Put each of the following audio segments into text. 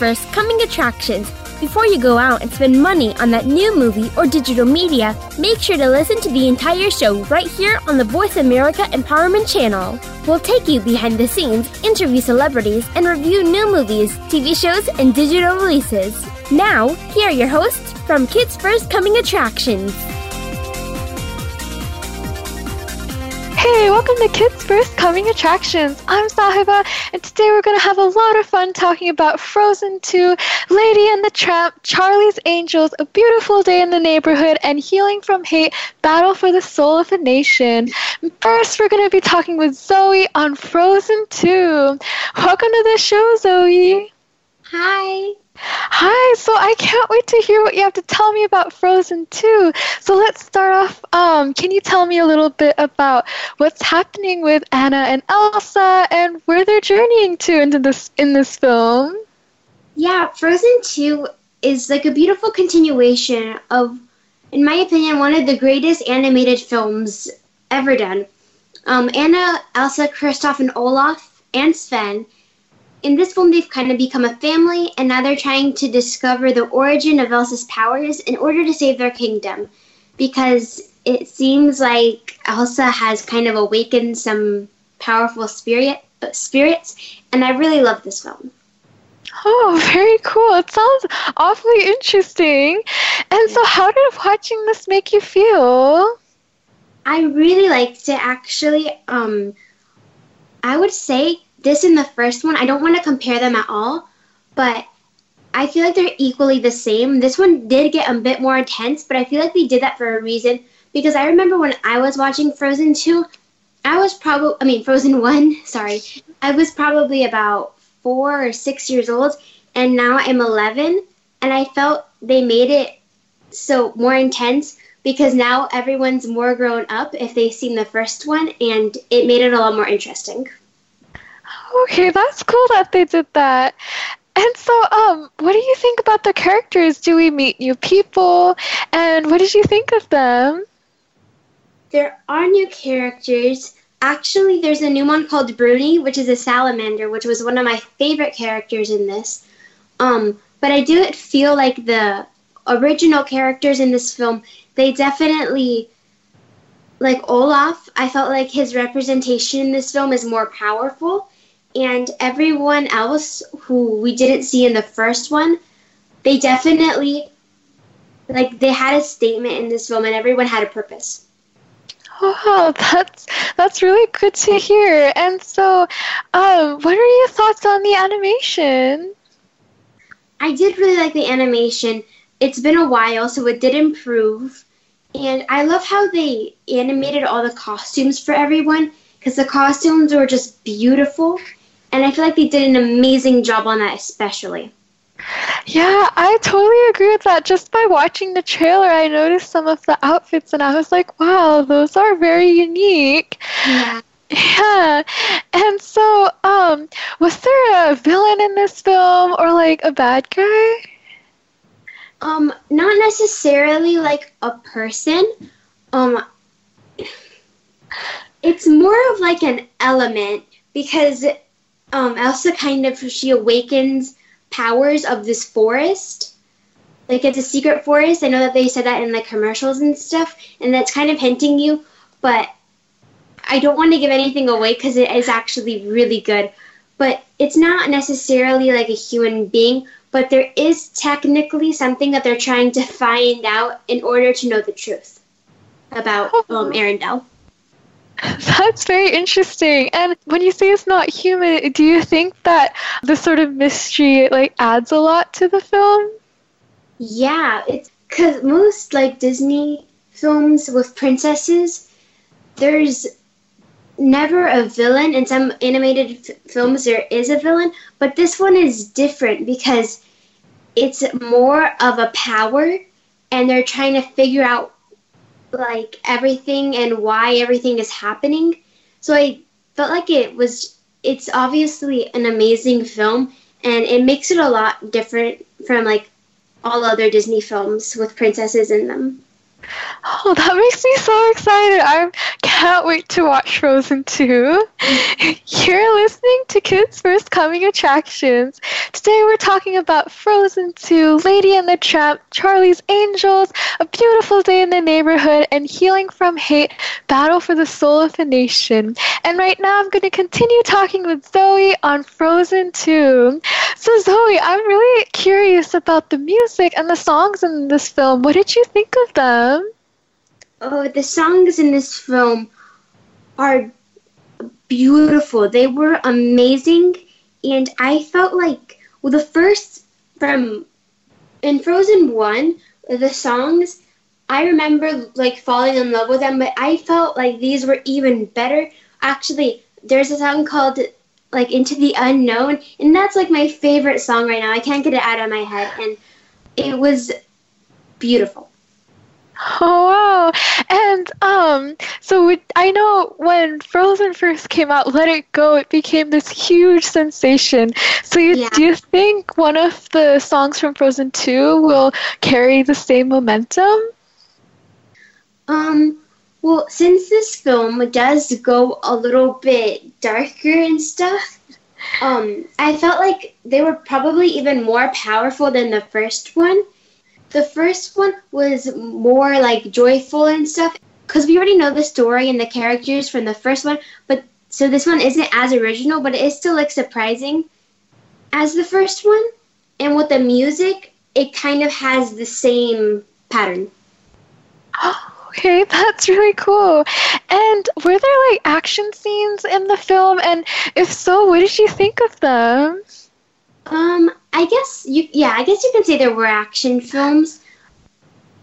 First Coming Attractions. Before you go out and spend money on that new movie or digital media, make sure to listen to the entire show right here on the Voice America Empowerment Channel. We'll take you behind the scenes, interview celebrities, and review new movies, TV shows, and digital releases. Now, here are your hosts from Kids First Coming Attractions. Hey, welcome to Kids First Coming Attractions. I'm Sahiba, and today we're going to have a lot of fun talking about Frozen 2, Lady and the Tramp, Charlie's Angels, A Beautiful Day in the Neighborhood, and Healing from Hate, Battle for the Soul of a Nation. First, we're going to be talking with Zoe on Frozen 2. Welcome to the show, Zoe. Hi. Hi, so I can't wait to hear what you have to tell me about Frozen 2. So let's start off. Um, can you tell me a little bit about what's happening with Anna and Elsa and where they're journeying to into this in this film? Yeah, Frozen 2 is like a beautiful continuation of, in my opinion, one of the greatest animated films ever done. Um, Anna, Elsa, Kristoff, and Olaf, and Sven in this film, they've kind of become a family, and now they're trying to discover the origin of Elsa's powers in order to save their kingdom. Because it seems like Elsa has kind of awakened some powerful spirit spirits, and I really love this film. Oh, very cool. It sounds awfully interesting. And so, how did watching this make you feel? I really liked it, actually. Um, I would say this and the first one, I don't want to compare them at all, but I feel like they're equally the same. This one did get a bit more intense, but I feel like they did that for a reason because I remember when I was watching Frozen 2, I was probably, I mean, Frozen 1, sorry, I was probably about four or six years old, and now I'm 11, and I felt they made it so more intense because now everyone's more grown up if they've seen the first one, and it made it a lot more interesting. Okay, that's cool that they did that. And so, um, what do you think about the characters? Do we meet new people? And what did you think of them? There are new characters. Actually, there's a new one called Bruni, which is a salamander, which was one of my favorite characters in this. Um, but I do feel like the original characters in this film, they definitely like Olaf, I felt like his representation in this film is more powerful and everyone else who we didn't see in the first one, they definitely like they had a statement in this film and everyone had a purpose. Oh, that's that's really good to hear. And so, um, what are your thoughts on the animation? I did really like the animation. It's been a while, so it did improve. And I love how they animated all the costumes for everyone because the costumes were just beautiful and I feel like they did an amazing job on that, especially. Yeah, I totally agree with that. Just by watching the trailer, I noticed some of the outfits and I was like, wow, those are very unique. Yeah. Yeah. And so, um, was there a villain in this film or like a bad guy? Um, not necessarily like a person. Um, it's more of like an element because um, Elsa kind of she awakens powers of this forest. Like it's a secret forest. I know that they said that in the commercials and stuff, and that's kind of hinting you, but I don't want to give anything away because it is actually really good. But it's not necessarily like a human being, but there is technically something that they're trying to find out in order to know the truth about um, Arendelle. That's very interesting. And when you say it's not human, do you think that the sort of mystery like adds a lot to the film? Yeah, it's because most like Disney films with princesses, there's never a villain. In some animated f- films, there is a villain, but this one is different because it's more of a power, and they're trying to figure out like everything and why everything is happening. So I felt like it was it's obviously an amazing film and it makes it a lot different from like all other Disney films with princesses in them. Oh, that makes me so excited. I can't wait to watch Frozen 2. Mm-hmm. You're listening to Kids First Coming Attractions. Today we're talking about Frozen 2, Lady and the Tramp, Charlie's Angels, A Beautiful Day in the Neighborhood, and Healing from Hate, Battle for the Soul of a Nation. And right now I'm going to continue talking with Zoe on Frozen 2. So, Zoe, I'm really curious about the music and the songs in this film. What did you think of them? Oh, the songs in this film are beautiful. They were amazing, and I felt like well, the first from in Frozen One, the songs I remember like falling in love with them, but I felt like these were even better. Actually, there's a song called like Into the Unknown, and that's like my favorite song right now. I can't get it out of my head, and it was beautiful. Oh wow! And um, so we, I know when Frozen first came out, Let It Go, it became this huge sensation. So you, Yeah. do you think one of the songs from Frozen Two will carry the same momentum? Um, well, since this film does go a little bit darker and stuff, um, I felt like they were probably even more powerful than the first one. The first one was more like joyful and stuff because we already know the story and the characters from the first one, but so this one isn't as original, but it is still like surprising as the first one. And with the music, it kind of has the same pattern. Okay, that's really cool. And were there like action scenes in the film? And if so, what did you think of them? Um, I guess you yeah, I guess you can say there were action films.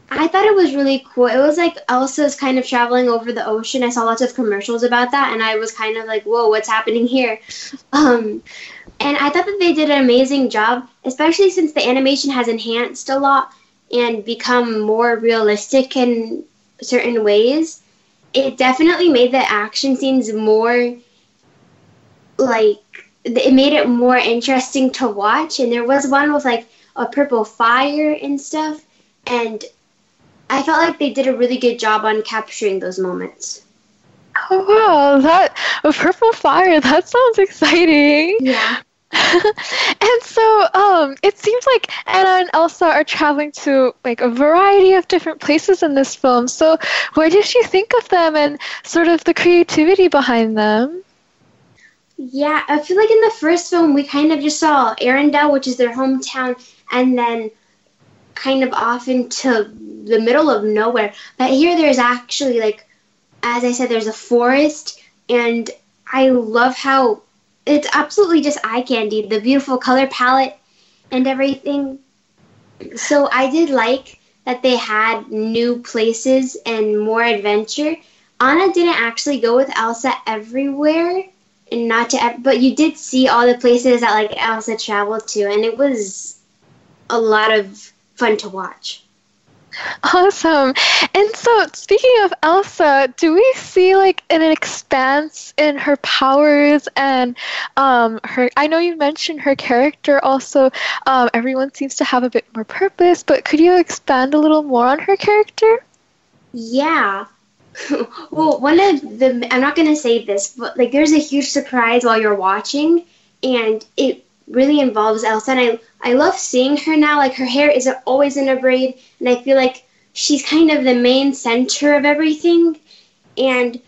I thought it was really cool. It was like Elsa's kind of traveling over the ocean. I saw lots of commercials about that and I was kind of like, "Whoa, what's happening here?" Um, and I thought that they did an amazing job, especially since the animation has enhanced a lot and become more realistic in certain ways. It definitely made the action scenes more like it made it more interesting to watch and there was one with like a purple fire and stuff and i felt like they did a really good job on capturing those moments Oh wow, that a purple fire. That sounds exciting. yeah and so, um, it seems like Anna and Elsa are traveling to like a variety of different places in this film. So, what did you think of them and sort of the creativity behind them? Yeah i feel like in the first film we kind of just saw arendelle which is their hometown and then kind of off into the middle of nowhere. But here there's actually like as i said there's a forest and i love how it's absolutely just eye candy the beautiful color palette and everything. So i did like that they had new places and more adventure. Anna didn't actually go with elsa everywhere and not to but you did see all the places that like elsa traveled to and it was a lot of fun to watch Awesome. And so, speaking of Elsa, do we see like an expanse in her powers and um, her? I know you mentioned her character also. Um, everyone seems to have a bit more purpose, but could you expand a little more on her character? Yeah. well, one of the I'm not gonna say this, but like there's a huge surprise while you're watching, and it really involves Elsa. And I I love seeing her now. Like her hair isn't always in a braid, and I feel like she's kind of the main center of everything, and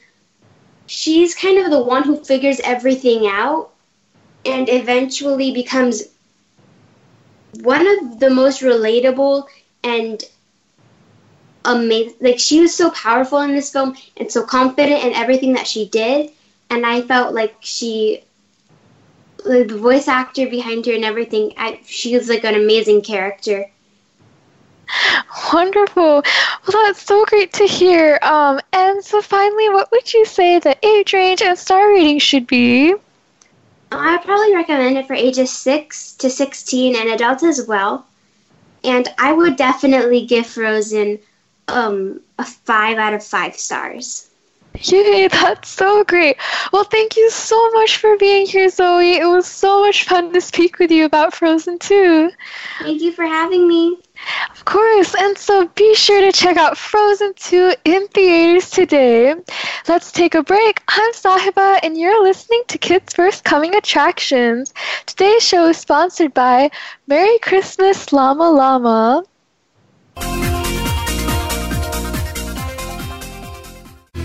she's kind of the one who figures everything out, and eventually becomes one of the most relatable and amazing. Like she was so powerful in this film and so confident in everything that she did, and I felt like she, the voice actor behind her and everything, I, she was like an amazing character. Wonderful. Well, that's so great to hear. Um, and so, finally, what would you say the age range and star rating should be? I'd probably recommend it for ages six to sixteen and adults as well. And I would definitely give Frozen um, a five out of five stars. Yay, that's so great. Well, thank you so much for being here, Zoe. It was so much fun to speak with you about Frozen 2. Thank you for having me. Of course, and so be sure to check out Frozen 2 in theaters today. Let's take a break. I'm Sahiba, and you're listening to Kids First Coming Attractions. Today's show is sponsored by Merry Christmas Llama Llama.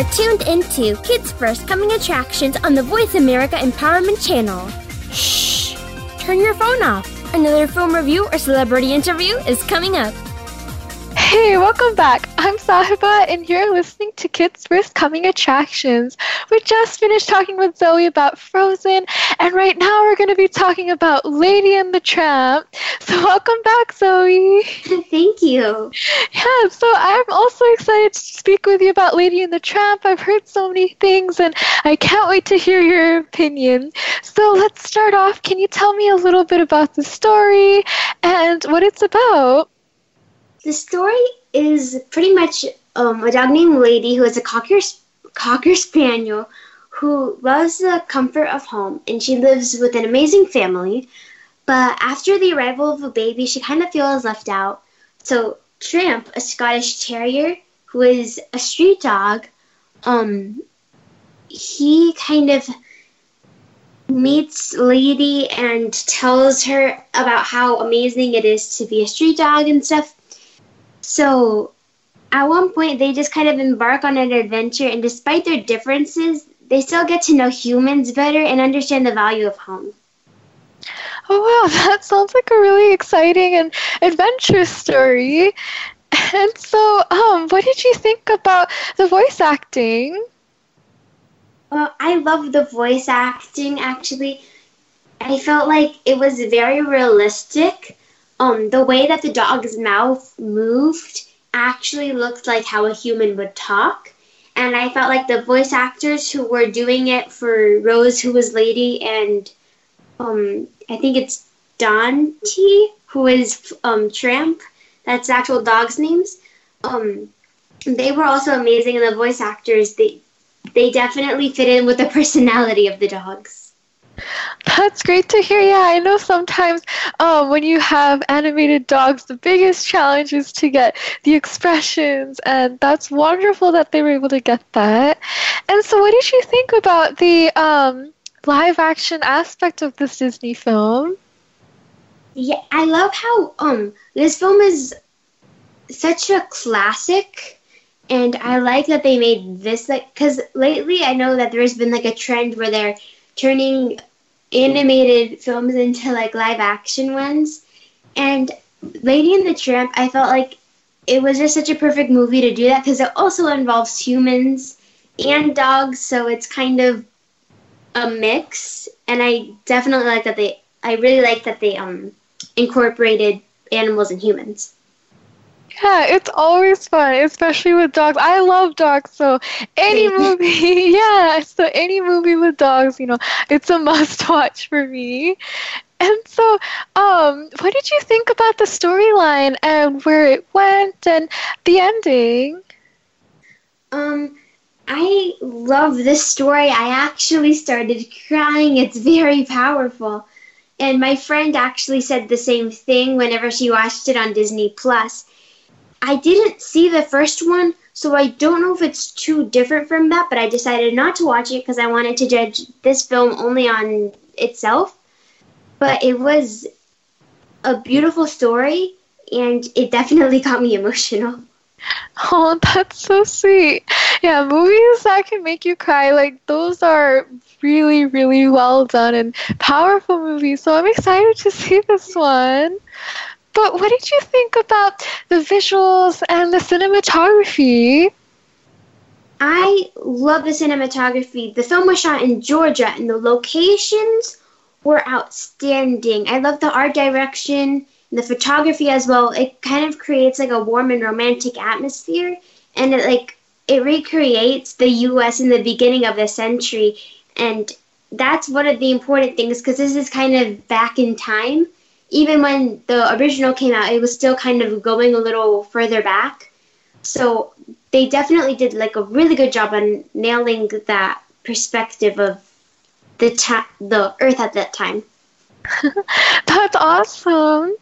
Are tuned into Kids First Coming Attractions on the Voice America Empowerment Channel. Shh! Turn your phone off. Another film review or celebrity interview is coming up. Hey, welcome back. I'm Sahiba, and you're listening to Kids First Coming Attractions. We just finished talking with Zoe about Frozen, and right now we're going to be talking about Lady and the Tramp. So, welcome back, Zoe. Thank you. Yeah, so I'm also excited to speak with you about Lady and the Tramp. I've heard so many things, and I can't wait to hear your opinion. So, let's start off. Can you tell me a little bit about the story and what it's about? The story is pretty much um, a dog named Lady who is a cocker, cocker spaniel who loves the comfort of home and she lives with an amazing family. But after the arrival of a baby, she kind of feels left out. So Tramp, a Scottish Terrier who is a street dog, um, he kind of meets Lady and tells her about how amazing it is to be a street dog and stuff. So at one point, they just kind of embark on an adventure, and despite their differences, they still get to know humans better and understand the value of home. Oh wow, that sounds like a really exciting and adventure story. And so, um, what did you think about the voice acting? Well, I love the voice acting actually. I felt like it was very realistic. Um, the way that the dog's mouth moved actually looked like how a human would talk. And I felt like the voice actors who were doing it for Rose, who was Lady, and um, I think it's Dante, who is um, Tramp, that's the actual dog's names. Um, they were also amazing, and the voice actors, they, they definitely fit in with the personality of the dogs. That's great to hear. Yeah, I know sometimes um, when you have animated dogs, the biggest challenge is to get the expressions, and that's wonderful that they were able to get that. And so, what did you think about the um, live action aspect of this Disney film? Yeah, I love how um this film is such a classic and I like that they made this like cuz lately I know that there's been like a trend where they're turning animated films into like live action ones and Lady and the Tramp I felt like it was just such a perfect movie to do that because it also involves humans and dogs so it's kind of a mix and I definitely like that they I really like that they um incorporated animals and humans. Yeah, it's always fun, especially with dogs. I love dogs, so any movie, yeah, so any movie with dogs, you know, it's a must watch for me. And so, um, what did you think about the storyline and where it went and the ending? Um, I love this story. I actually started crying. It's very powerful. And my friend actually said the same thing whenever she watched it on Disney Plus. I didn't see the first one, so I don't know if it's too different from that, but I decided not to watch it because I wanted to judge this film only on itself. But it was a beautiful story, and it definitely got me emotional. Oh, that's so sweet. Yeah, movies that can make you cry, like those are really, really well done and powerful movies. So I'm excited to see this one. But what did you think about the visuals and the cinematography? I love the cinematography. The film was shot in Georgia, and the locations were outstanding. I love the art direction, and the photography as well. It kind of creates like a warm and romantic atmosphere, and it like it recreates the U.S. in the beginning of the century, and that's one of the important things because this is kind of back in time. Even when the original came out, it was still kind of going a little further back. So they definitely did like a really good job on nailing that perspective of the ta- the Earth at that time. That's awesome.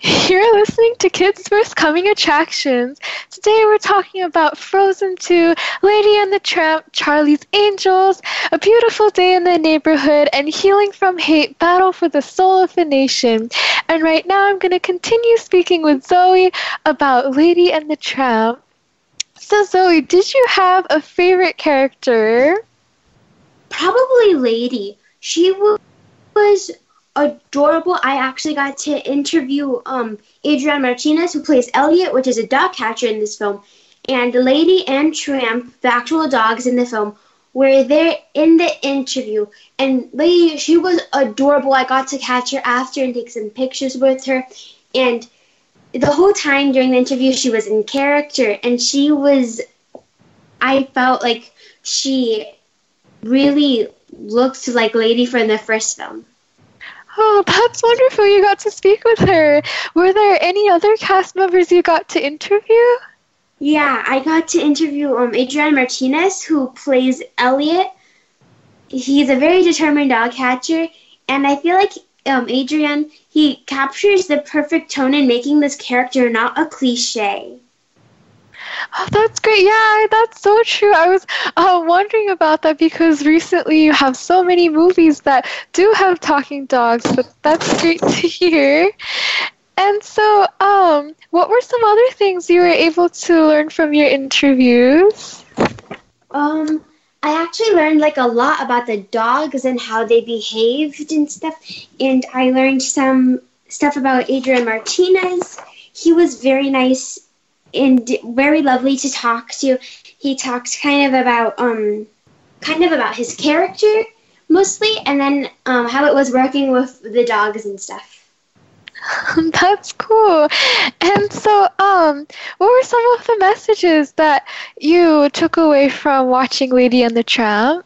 You're listening to Kids First Coming Attractions. Today we're talking about Frozen 2, Lady and the Tramp, Charlie's Angels, A Beautiful Day in the Neighborhood, and Healing from Hate, Battle for the Soul of the Nation. And right now I'm going to continue speaking with Zoe about Lady and the Tramp. So, Zoe, did you have a favorite character? Probably Lady. She was adorable. I actually got to interview um, Adrian Martinez, who plays Elliot, which is a dog catcher in this film. And Lady and Tramp, the actual dogs in the film, were there in the interview. And Lady, she was adorable. I got to catch her after and take some pictures with her. And the whole time during the interview, she was in character. And she was, I felt like she really looked like Lady from the first film. Oh, that's wonderful. You got to speak with her. Were there any other cast members you got to interview? Yeah, I got to interview um, Adrian Martinez, who plays Elliot. He's a very determined dog catcher, and I feel like um, Adrian, he captures the perfect tone in making this character not a cliche. Oh, that's great. Yeah, that's so true. I was uh, wondering about that because recently you have so many movies that do have talking dogs, but that's great to hear. And so, um, what were some other things you were able to learn from your interviews? Um, I actually learned like a lot about the dogs and how they behaved and stuff. And I learned some stuff about Adrian Martinez. He was very nice and very lovely to talk to. He talked kind of about um, kind of about his character mostly, and then um, how it was working with the dogs and stuff. That's cool. And so, um, what were some of the messages that you took away from watching Lady and the Tramp?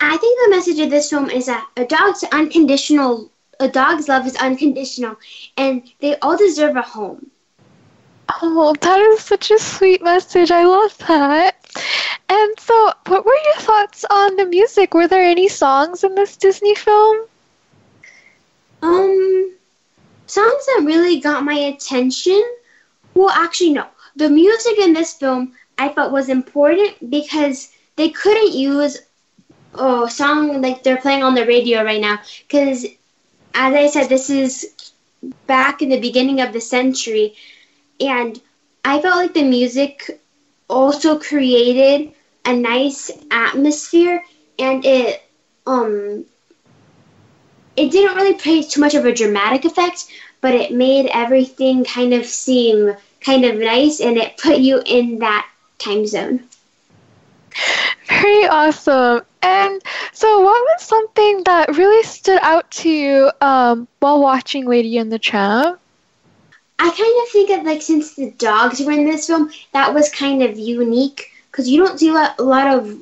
I think the message of this film is that a dog's unconditional, a dog's love is unconditional, and they all deserve a home. Oh, that is such a sweet message. I love that. And so, what were your thoughts on the music? Were there any songs in this Disney film? Um, songs that really got my attention. Well, actually, no. The music in this film I felt was important because they couldn't use a song like they're playing on the radio right now. Because, as I said, this is back in the beginning of the century and I felt like the music also created a nice atmosphere and it um it didn't really play too much of a dramatic effect, but it made everything kind of seem kind of nice and it put you in that time zone. Very awesome. And so, what was something that really stood out to you um, while watching Lady and the Tramp? I kind of think that like since the dogs were in this film, that was kind of unique because you don't see a lot of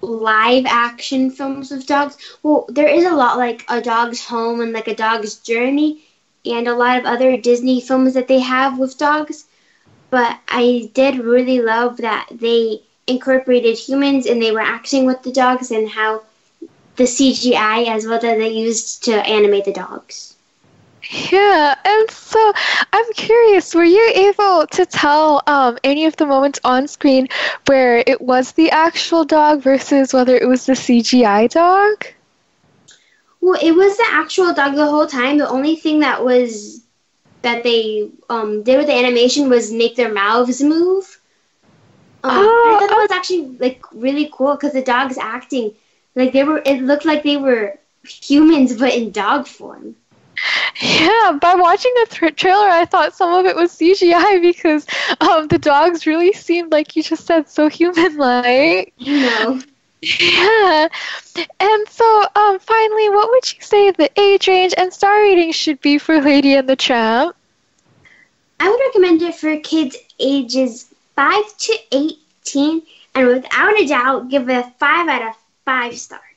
live action films with dogs. Well, there is a lot like A Dog's Home and like A Dog's Journey and a lot of other Disney films that they have with dogs. But I did really love that they incorporated humans and they were acting with the dogs and how the CGI as well that they used to animate the dogs. Yeah, and so I'm curious, were you able to tell um, any of the moments on screen where it was the actual dog versus whether it was the CGI dog? Well, it was the actual dog the whole time. The only thing that was that they um, did with the animation was make their mouths move. Um, oh, I thought that was actually like really cool because the dog's acting like they were. It looked like they were humans, but in dog form. Yeah, by watching the th- trailer, I thought some of it was CGI because um, the dogs really seemed like you just said so human-like. You know. Yeah. And so, um, finally, what would you say the age range and star rating should be for Lady and the Tramp? I would recommend it for kids ages 5 to 18, and without a doubt, give it a 5 out of 5 stars.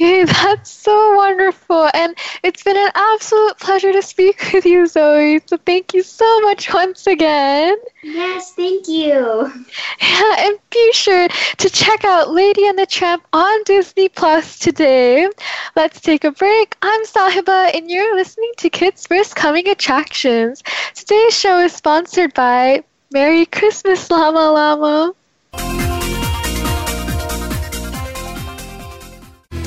Okay, that's so wonderful. And it's been an absolute pleasure to speak with you, Zoe. So thank you so much once again. Yes, thank you. Yeah, and be sure to check out Lady and the Tramp on Disney Plus today. Let's take a break. I'm Sahiba, and you're listening to Kids First Coming Attractions. Today's show is sponsored by Merry Christmas, Llama Llama.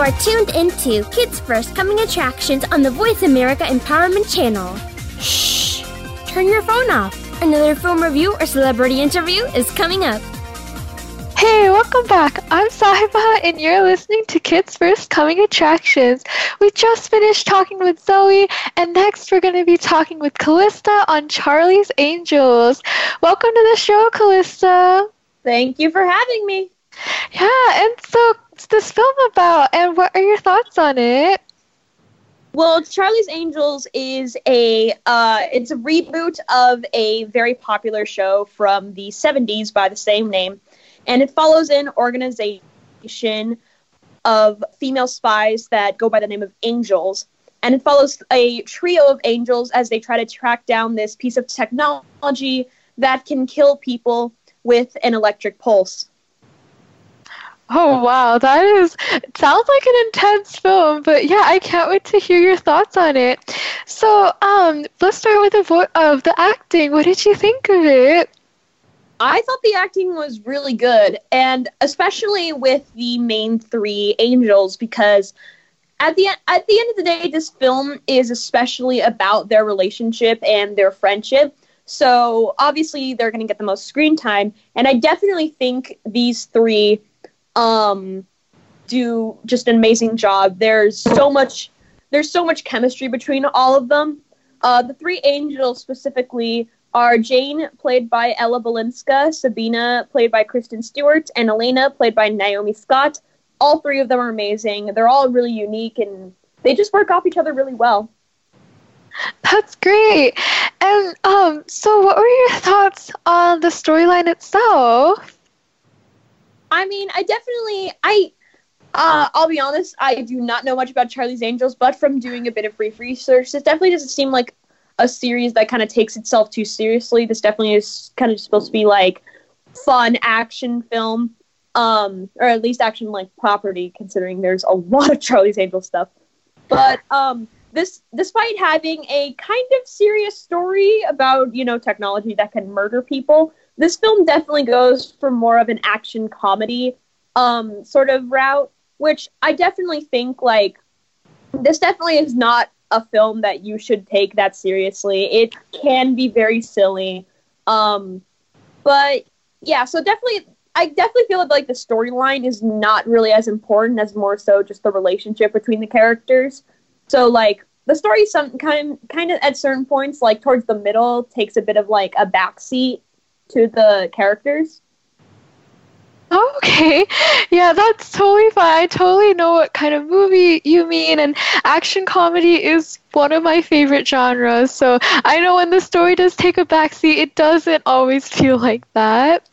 Are tuned into Kids First Coming Attractions on the Voice America Empowerment Channel. Shh! Turn your phone off. Another film review or celebrity interview is coming up. Hey, welcome back. I'm Sahiba, and you're listening to Kids First Coming Attractions. We just finished talking with Zoe, and next we're going to be talking with Callista on Charlie's Angels. Welcome to the show, Callista. Thank you for having me. Yeah, and so what's this film about, and what are your thoughts on it? Well, Charlie's Angels is a uh, it's a reboot of a very popular show from the 70s by the same name, and it follows an organization of female spies that go by the name of Angels, and it follows a trio of angels as they try to track down this piece of technology that can kill people with an electric pulse. Oh wow, that is sounds like an intense film, but yeah, I can't wait to hear your thoughts on it. So, um, let's start with the vo- of the acting. What did you think of it? I thought the acting was really good, and especially with the main three angels, because at the at the end of the day, this film is especially about their relationship and their friendship. So obviously, they're going to get the most screen time, and I definitely think these three um, do just an amazing job. There's so much there's so much chemistry between all of them. Uh, the three angels specifically are Jane, played by Ella Balinska, Sabina, played by Kristen Stewart, and Elena, played by Naomi Scott. All three of them are amazing. They're all really unique and they just work off each other really well. That's great. And um, so, what were your thoughts on the storyline itself? I mean, I definitely I uh, I'll be honest, I do not know much about Charlie's Angels, but from doing a bit of brief research, this definitely doesn't seem like a series that kind of takes itself too seriously. This definitely is kind of supposed to be like fun action film, um, or at least action like property, considering there's a lot of Charlie's Angels stuff. But um, this, despite having a kind of serious story about you know technology that can murder people, this film definitely goes for more of an action comedy um, sort of route, which I definitely think like this definitely is not a film that you should take that seriously. It can be very silly. Um, but yeah, so definitely I definitely feel like the storyline is not really as important as more so just the relationship between the characters. So like the story some kind kind of at certain points like towards the middle takes a bit of like a backseat to the characters. Okay. Yeah, that's totally fine. I totally know what kind of movie you mean, and action comedy is one of my favorite genres. So I know when the story does take a backseat, it doesn't always feel like that.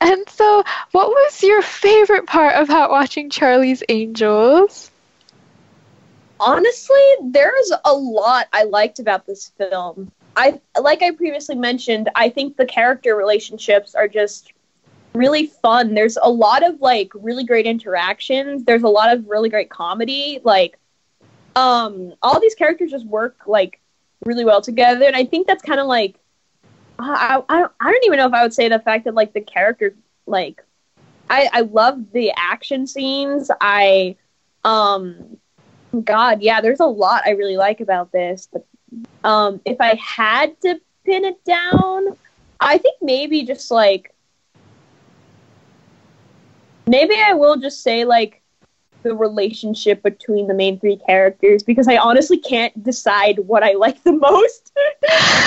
And so, what was your favorite part about watching Charlie's Angels? Honestly, there's a lot I liked about this film. I like I previously mentioned, I think the character relationships are just really fun. There's a lot of like really great interactions. There's a lot of really great comedy. Like um all these characters just work like really well together and I think that's kind of like I, I I don't even know if I would say the fact that like the characters like I I love the action scenes. I um god, yeah, there's a lot I really like about this. But um if I had to pin it down, I think maybe just like maybe I will just say like the relationship between the main three characters because I honestly can't decide what I like the most.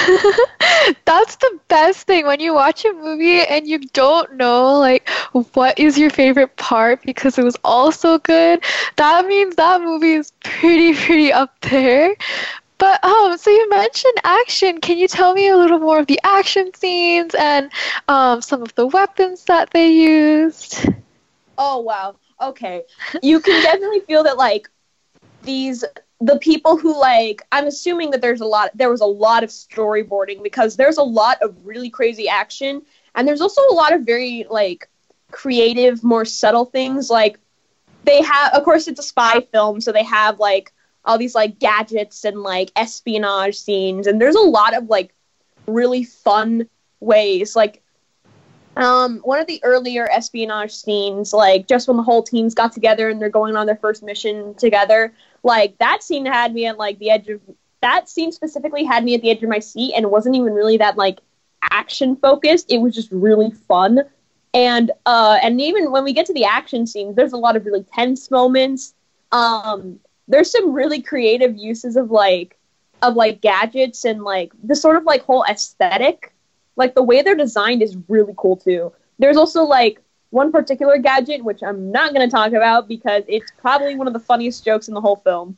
That's the best thing when you watch a movie and you don't know like what is your favorite part because it was all so good. That means that movie is pretty pretty up there. But um, so you mentioned action. Can you tell me a little more of the action scenes and um, some of the weapons that they used? Oh wow. Okay. You can definitely feel that like these the people who like I'm assuming that there's a lot there was a lot of storyboarding because there's a lot of really crazy action and there's also a lot of very like creative more subtle things like they have of course it's a spy film so they have like all these like gadgets and like espionage scenes and there's a lot of like really fun ways like um, one of the earlier espionage scenes, like just when the whole teams got together and they're going on their first mission together, like that scene had me at like the edge of that scene specifically had me at the edge of my seat and wasn't even really that like action focused. It was just really fun. And uh and even when we get to the action scenes, there's a lot of really tense moments. Um there's some really creative uses of like of like gadgets and like the sort of like whole aesthetic like the way they're designed is really cool too. There's also like one particular gadget which I'm not going to talk about because it's probably one of the funniest jokes in the whole film.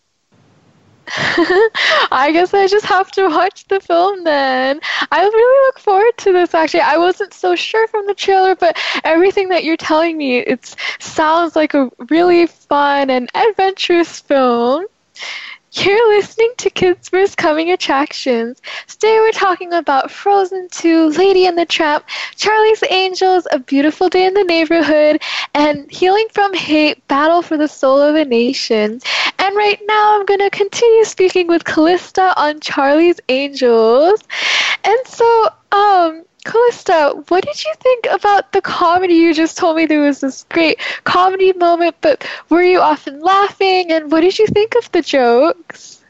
I guess I just have to watch the film then. I really look forward to this actually. I wasn't so sure from the trailer, but everything that you're telling me, it sounds like a really fun and adventurous film. You're listening to Kids First Coming Attractions. Today we're talking about Frozen 2, Lady and the Tramp, Charlie's Angels, A Beautiful Day in the Neighborhood, and Healing from Hate, Battle for the Soul of a Nation. And right now I'm going to continue speaking with Callista on Charlie's Angels. And so, um, Callista, what did you think about the comedy? You just told me there was this great comedy moment, but were you often laughing? And what did you think of the jokes?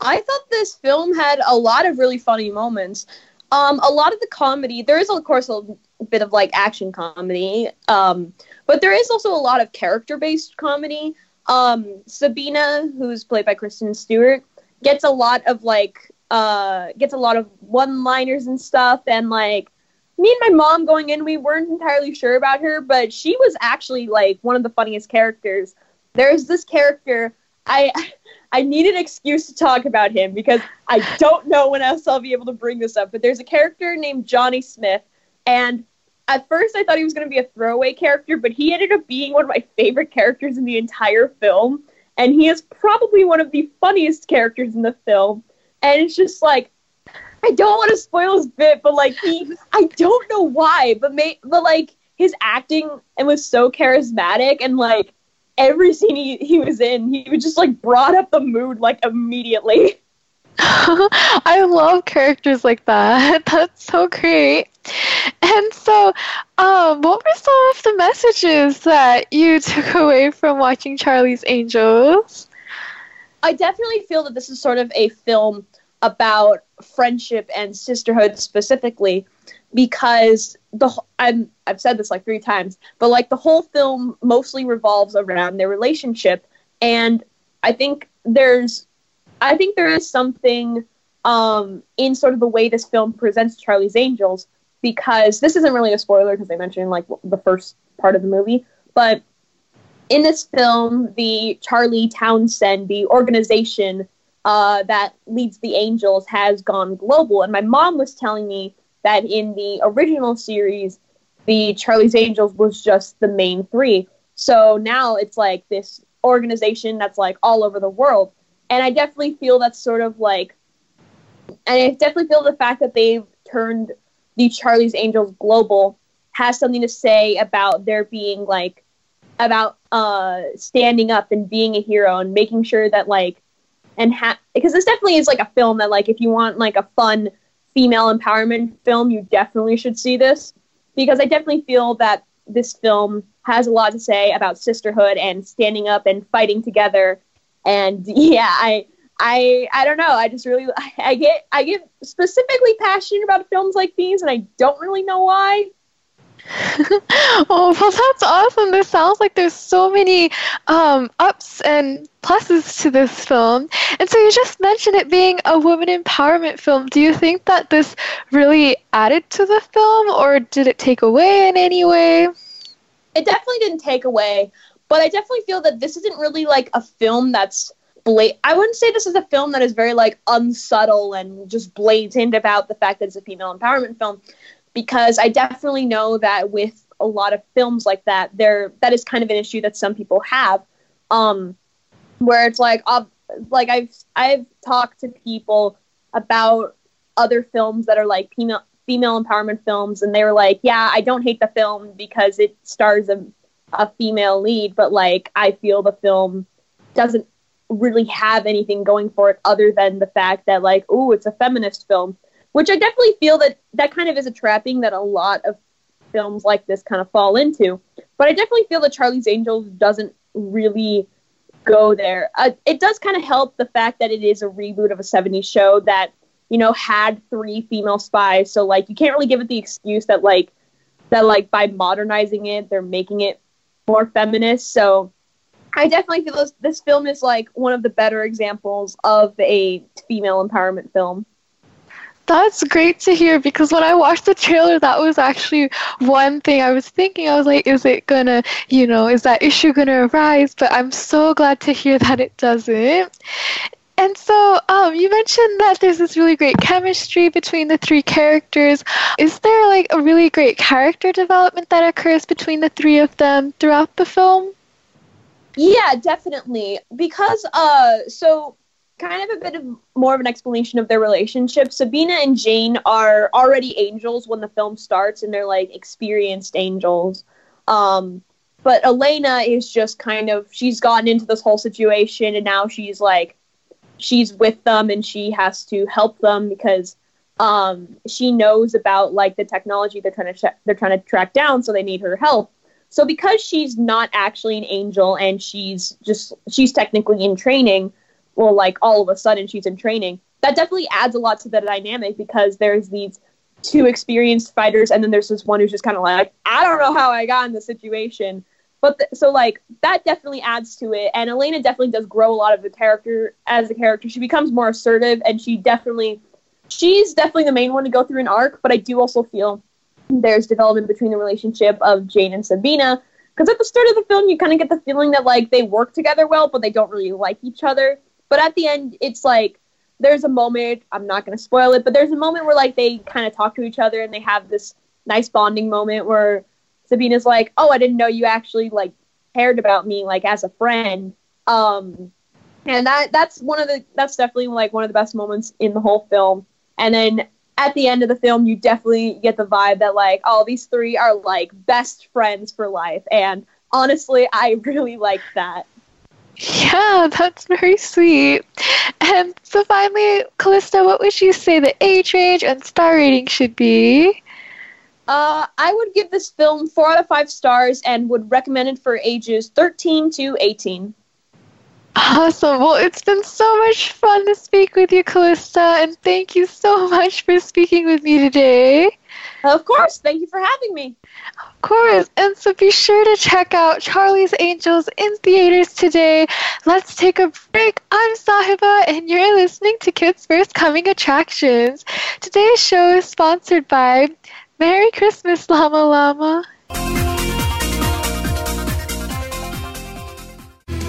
I thought this film had a lot of really funny moments. Um, a lot of the comedy, there is, of course, a bit of like action comedy, um, but there is also a lot of character based comedy. Um, Sabina, who's played by Kristen Stewart, gets a lot of like uh, gets a lot of one liners and stuff. And like me and my mom going in, we weren't entirely sure about her, but she was actually like one of the funniest characters. There's this character I I need an excuse to talk about him because I don't know when else I'll be able to bring this up. But there's a character named Johnny Smith, and at first I thought he was going to be a throwaway character, but he ended up being one of my favorite characters in the entire film, and he is probably one of the funniest characters in the film and it's just like I don't want to spoil his bit, but like he, I don't know why, but may, but like his acting and was so charismatic and like every scene he, he was in, he was just like brought up the mood like immediately. I love characters like that. That's so great. And so, um, what were some of the messages that you took away from watching Charlie's Angels? I definitely feel that this is sort of a film about friendship and sisterhood specifically. because the I'm I've said this like three times, but like the whole film mostly revolves around their relationship, and I think there's I think there is something um, in sort of the way this film presents Charlie's Angels because this isn't really a spoiler because they mentioned like the first part of the movie, but in this film, the Charlie Townsend, the organization uh, that leads the Angels, has gone global. And my mom was telling me that in the original series, the Charlie's Angels was just the main three. So now it's like this organization that's like all over the world. And I definitely feel that's sort of like, and I definitely feel the fact that they've turned the Charlie's Angels global has something to say about there being like about uh standing up and being a hero and making sure that like and ha- because this definitely is like a film that like if you want like a fun female empowerment film you definitely should see this because I definitely feel that this film has a lot to say about sisterhood and standing up and fighting together and yeah I I I don't know. I just really I get I get specifically passionate about films like these, and I don't really know why. oh well, that's awesome. This sounds like there's so many um, ups and pluses to this film. And so you just mentioned it being a woman empowerment film. Do you think that this really added to the film, or did it take away in any way? It definitely didn't take away, but I definitely feel that this isn't really like a film that's bla- I wouldn't say this is a film that is very like unsubtle and just blatant about the fact that it's a female empowerment film because I definitely know that with a lot of films like that there that is kind of an issue that some people have. Um where it's like uh, like I've I've talked to people about other films that are like female female empowerment films and they were like yeah I don't hate the film because it stars a, a female lead but like I feel the film doesn't really have anything going for it other than the fact that like oh it's a feminist film which i definitely feel that that kind of is a trapping that a lot of films like this kind of fall into. But i definitely feel that charlie's angels doesn't really go there. Uh, it does kind of help the fact that it is a reboot of a 70s show that you know had three female spies. So like you can't really give it the excuse that like that like by modernizing it they're making it more feminist. So I definitely feel this, this film is like one of the better examples of a female empowerment film. That's great to hear because when I watched the trailer, that was actually one thing I was thinking. I was like, is it gonna, you know, is that issue gonna arise? But I'm so glad to hear that it doesn't. And so, um, you mentioned that there's this really great chemistry between the three characters. Is there like a really great character development that occurs between the three of them throughout the film? Yeah, definitely. Because uh so kind of a bit of more of an explanation of their relationship. Sabina and Jane are already angels when the film starts and they're like experienced angels. Um but Elena is just kind of she's gotten into this whole situation and now she's like she's with them and she has to help them because um she knows about like the technology they're trying to ch- they're trying to track down so they need her help. So because she's not actually an angel and she's just she's technically in training, well like all of a sudden she's in training, that definitely adds a lot to the dynamic because there's these two experienced fighters and then there's this one who's just kind of like I don't know how I got in this situation. But th- so like that definitely adds to it and Elena definitely does grow a lot of the character as a character. She becomes more assertive and she definitely she's definitely the main one to go through an arc, but I do also feel there's development between the relationship of Jane and Sabina. Because at the start of the film, you kind of get the feeling that like they work together well, but they don't really like each other. But at the end, it's like there's a moment. I'm not going to spoil it, but there's a moment where like they kind of talk to each other and they have this nice bonding moment where Sabina's like, "Oh, I didn't know you actually like cared about me like as a friend." Um, and that that's one of the that's definitely like one of the best moments in the whole film. And then at the end of the film, you definitely get the vibe that like, oh, these three are like best friends for life. And honestly, I really like that. Yeah, that's very sweet. And so finally, Callista, what would you say the age range and star rating should be? Uh, I would give this film four out of five stars and would recommend it for ages 13 to 18. Awesome. Well, it's been so much fun to speak with you, Callista, and thank you so much for speaking with me today. Of course. Thank you for having me. Of course. And so be sure to check out Charlie's Angels in theaters today. Let's take a break. I'm Sahiba, and you're listening to Kids First Coming Attractions. Today's show is sponsored by Merry Christmas, Llama Llama.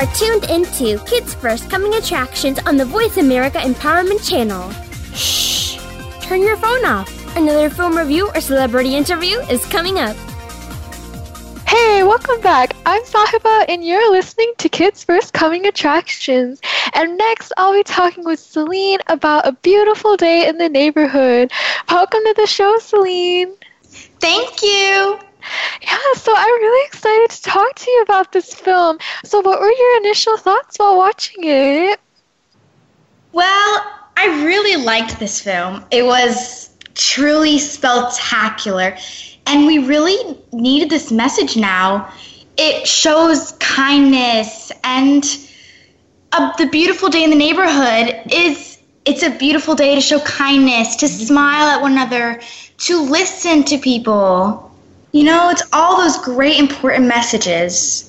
Are tuned into Kids First Coming Attractions on the Voice America Empowerment Channel. Shh! Turn your phone off. Another film review or celebrity interview is coming up. Hey, welcome back. I'm Sahiba, and you're listening to Kids First Coming Attractions. And next, I'll be talking with Celine about a beautiful day in the neighborhood. Welcome to the show, Celine. Thank you. Yeah, so I'm really excited to talk to you about this film. So, what were your initial thoughts while watching it? Well, I really liked this film. It was truly spectacular, and we really needed this message now. It shows kindness and uh, the beautiful day in the neighborhood is it's a beautiful day to show kindness, to smile at one another, to listen to people. You know, it's all those great important messages.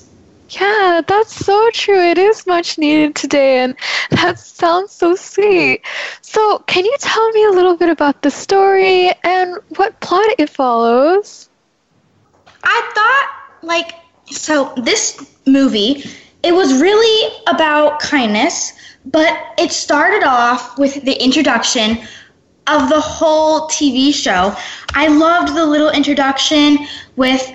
Yeah, that's so true. It is much needed today, and that sounds so sweet. So, can you tell me a little bit about the story and what plot it follows? I thought, like, so this movie, it was really about kindness, but it started off with the introduction of the whole TV show. I loved the little introduction with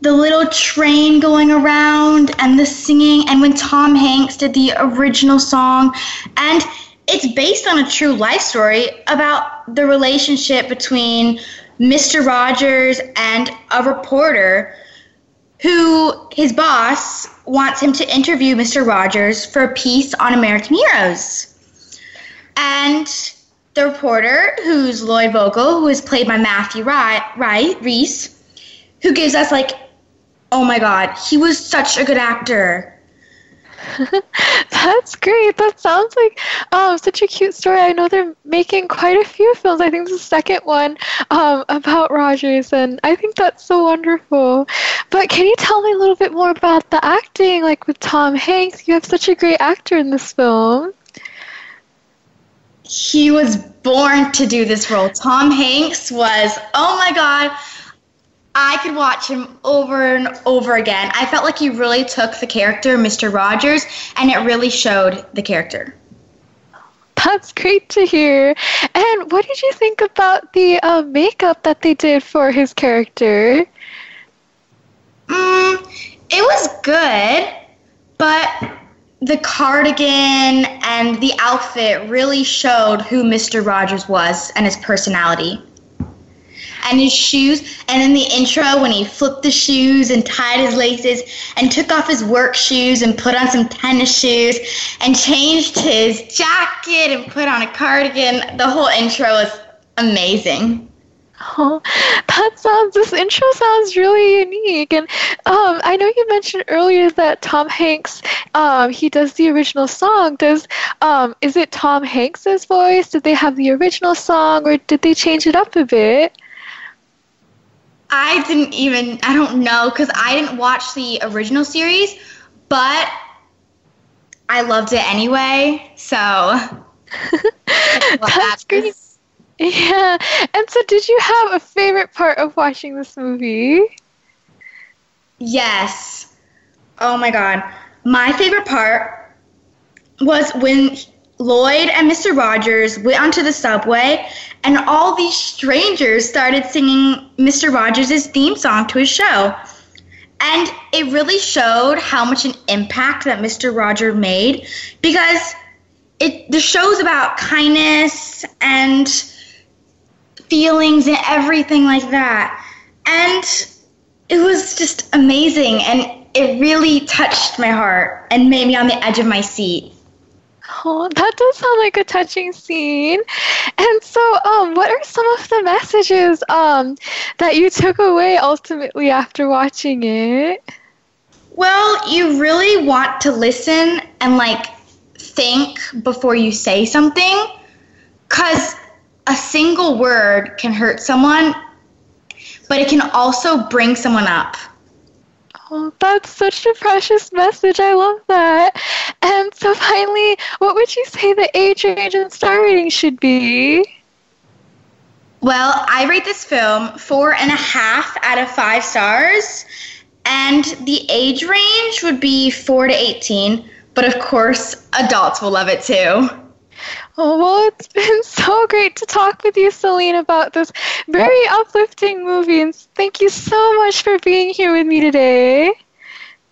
the little train going around and the singing, and when Tom Hanks did the original song. And it's based on a true life story about the relationship between Mr. Rogers and a reporter who his boss wants him to interview Mr. Rogers for a piece on American heroes. And the reporter, who's Lloyd Vogel, who is played by Matthew Wright, Rhys, who gives us like, oh my god, he was such a good actor. That's great. That sounds like um, such a cute story. I know they're making quite a few films. I think the second one um, about Rogers, and I think that's so wonderful. But can you tell me a little bit more about the acting, like with Tom Hanks? You have such a great actor in this film he was born to do this role. Tom Hanks was, oh my God, I could watch him over and over again. I felt like he really took the character, Mr. Rogers, and it really showed the character. That's great to hear. And what did you think about the uh, makeup that they did for his character? Mm, it was good, but the cardigan and the outfit really showed who Mr. Rogers was and his personality. And his shoes, and in the intro, when he flipped the shoes and tied his laces and took off his work shoes and put on some tennis shoes and changed his jacket and put on a cardigan, the whole intro was amazing. Oh, that sounds. This intro sounds really unique, and um, I know you mentioned earlier that Tom Hanks, um, he does the original song. Does um, is it Tom Hanks's voice? Did they have the original song, or did they change it up a bit? I didn't even. I don't know because I didn't watch the original series, but I loved it anyway. So That's great. Yeah. And so, did you have a favorite part of watching this movie? Yes. Oh my god. My favorite part was when Lloyd and Mr. Rogers went onto the subway and all these strangers started singing Mr. Rogers' theme song to his show. And it really showed how much an impact that Mr. Rogers made because it the show's about kindness and feelings and everything like that. And it was just amazing and it really touched my heart and made me on the edge of my seat. Oh, that does sound like a touching scene. And so, um, what are some of the messages um that you took away ultimately after watching it? Well, you really want to listen and like think before you say something cuz a single word can hurt someone, but it can also bring someone up. Oh, that's such a precious message. I love that. And so, finally, what would you say the age range and star rating should be? Well, I rate this film four and a half out of five stars, and the age range would be four to 18, but of course, adults will love it too. Oh, well, it's been so great to talk with you, Celine, about this very uplifting movie. And thank you so much for being here with me today.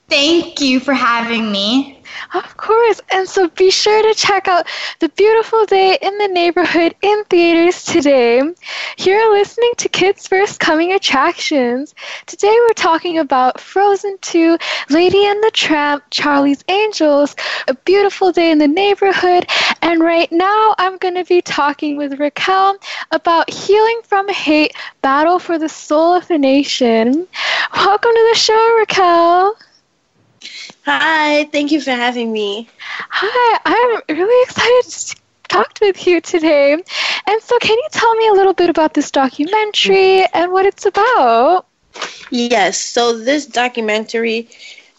Thank you for having me. Of course. And so be sure to check out The Beautiful Day in the Neighborhood in theaters today. You're listening to Kids First Coming Attractions. Today we're talking about Frozen 2, Lady and the Tramp, Charlie's Angels, A Beautiful Day in the Neighborhood, and right now I'm going to be talking with Raquel about Healing from Hate, Battle for the Soul of the Nation. Welcome to the show, Raquel. Hi, thank you for having me. Hi, I'm really excited to talk with you today. And so, can you tell me a little bit about this documentary and what it's about? Yes, so this documentary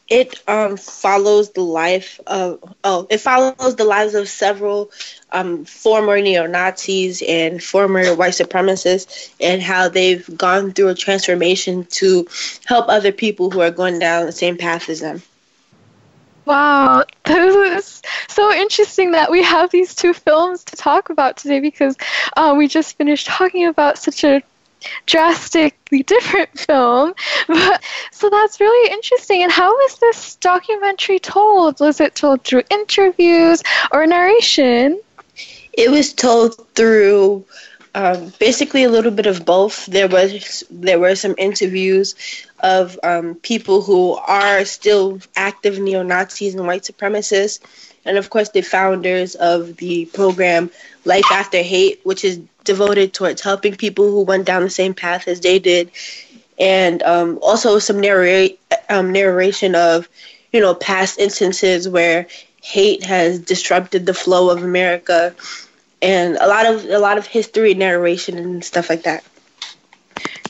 it um, follows the life of oh it follows the lives of several um, former neo Nazis and former white supremacists and how they've gone through a transformation to help other people who are going down the same path as them. Wow, this is so interesting that we have these two films to talk about today because uh, we just finished talking about such a drastically different film. But, so that's really interesting. And how was this documentary told? Was it told through interviews or narration? It was told through um, basically a little bit of both. There was there were some interviews of um, people who are still active neo Nazis and white supremacists, and of course the founders of the program Life After Hate, which is devoted towards helping people who went down the same path as they did, and um, also some narrate, um, narration of you know past instances where hate has disrupted the flow of America, and a lot of a lot of history narration and stuff like that.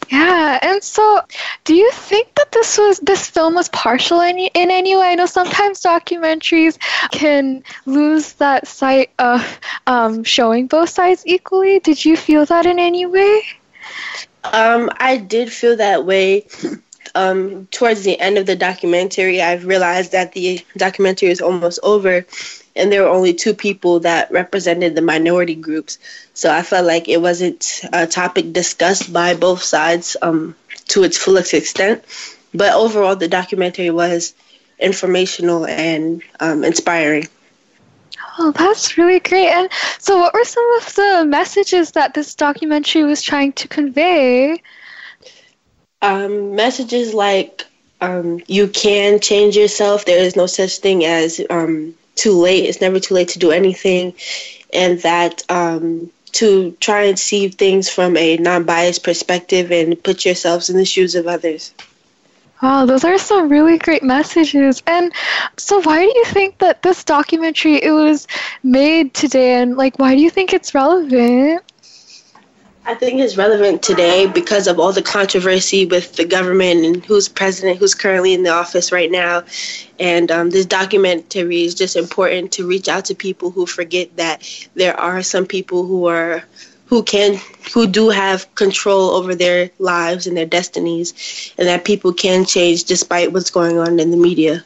Yeah, and so do you think that this was this film was partial in, in any way? I know sometimes documentaries can lose that sight of um, showing both sides equally. Did you feel that in any way? Um, I did feel that way. Um, towards the end of the documentary, I've realized that the documentary is almost over, and there were only two people that represented the minority groups. So I felt like it wasn't a topic discussed by both sides um, to its fullest extent. But overall, the documentary was informational and um, inspiring. Oh, that's really great. And so, what were some of the messages that this documentary was trying to convey? Um, messages like um, you can change yourself. There is no such thing as um, too late. It's never too late to do anything. And that um, to try and see things from a non biased perspective and put yourselves in the shoes of others. Wow, those are some really great messages. And so why do you think that this documentary it was made today and like why do you think it's relevant? I think it's relevant today because of all the controversy with the government and who's president, who's currently in the office right now. And um, this documentary is just important to reach out to people who forget that there are some people who are who can who do have control over their lives and their destinies and that people can change despite what's going on in the media.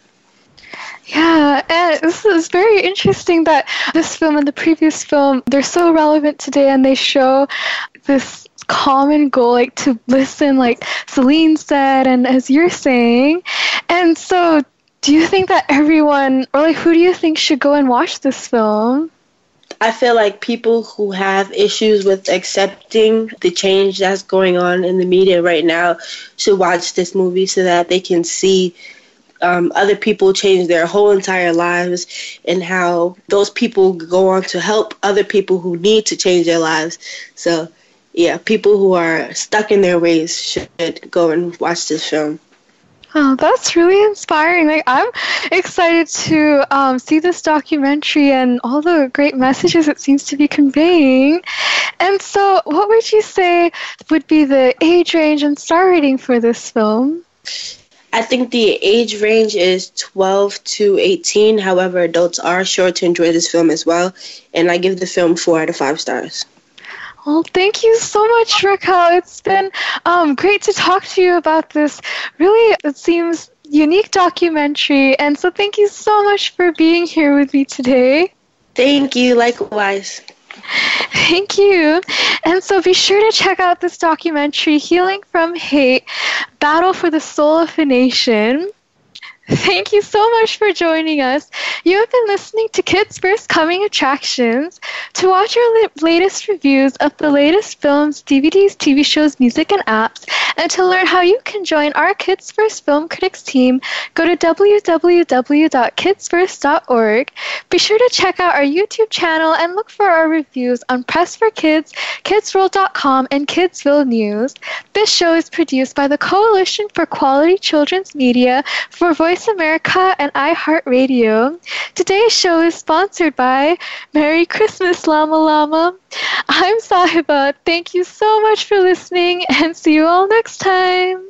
Yeah, and this is very interesting that this film and the previous film they're so relevant today, and they show this common goal, like to listen, like Celine said, and as you're saying. And so, do you think that everyone, or like, who do you think should go and watch this film? I feel like people who have issues with accepting the change that's going on in the media right now should watch this movie so that they can see um, other people change their whole entire lives and how those people go on to help other people who need to change their lives. So, yeah, people who are stuck in their ways should go and watch this film. Oh, that's really inspiring. Like I'm excited to um, see this documentary and all the great messages it seems to be conveying. And so, what would you say would be the age range and star rating for this film? I think the age range is 12 to 18. However, adults are sure to enjoy this film as well. And I give the film four out of five stars. Well, thank you so much, Raquel. It's been um, great to talk to you about this really, it seems, unique documentary. And so thank you so much for being here with me today. Thank you, likewise. Thank you. And so be sure to check out this documentary, Healing from Hate Battle for the Soul of a Nation. Thank you so much for joining us. You have been listening to Kids First Coming Attractions. To watch our latest reviews of the latest films, DVDs, TV shows, music, and apps, and to learn how you can join our Kids First Film Critics team, go to www.kidsfirst.org. Be sure to check out our YouTube channel and look for our reviews on Press for Kids, KidsWorld.com, and Kidsville News. This show is produced by the Coalition for Quality Children's Media for Voice Voice America and iHeartRadio. Today's show is sponsored by Merry Christmas, Llama Llama. I'm Sahiba. Thank you so much for listening and see you all next time.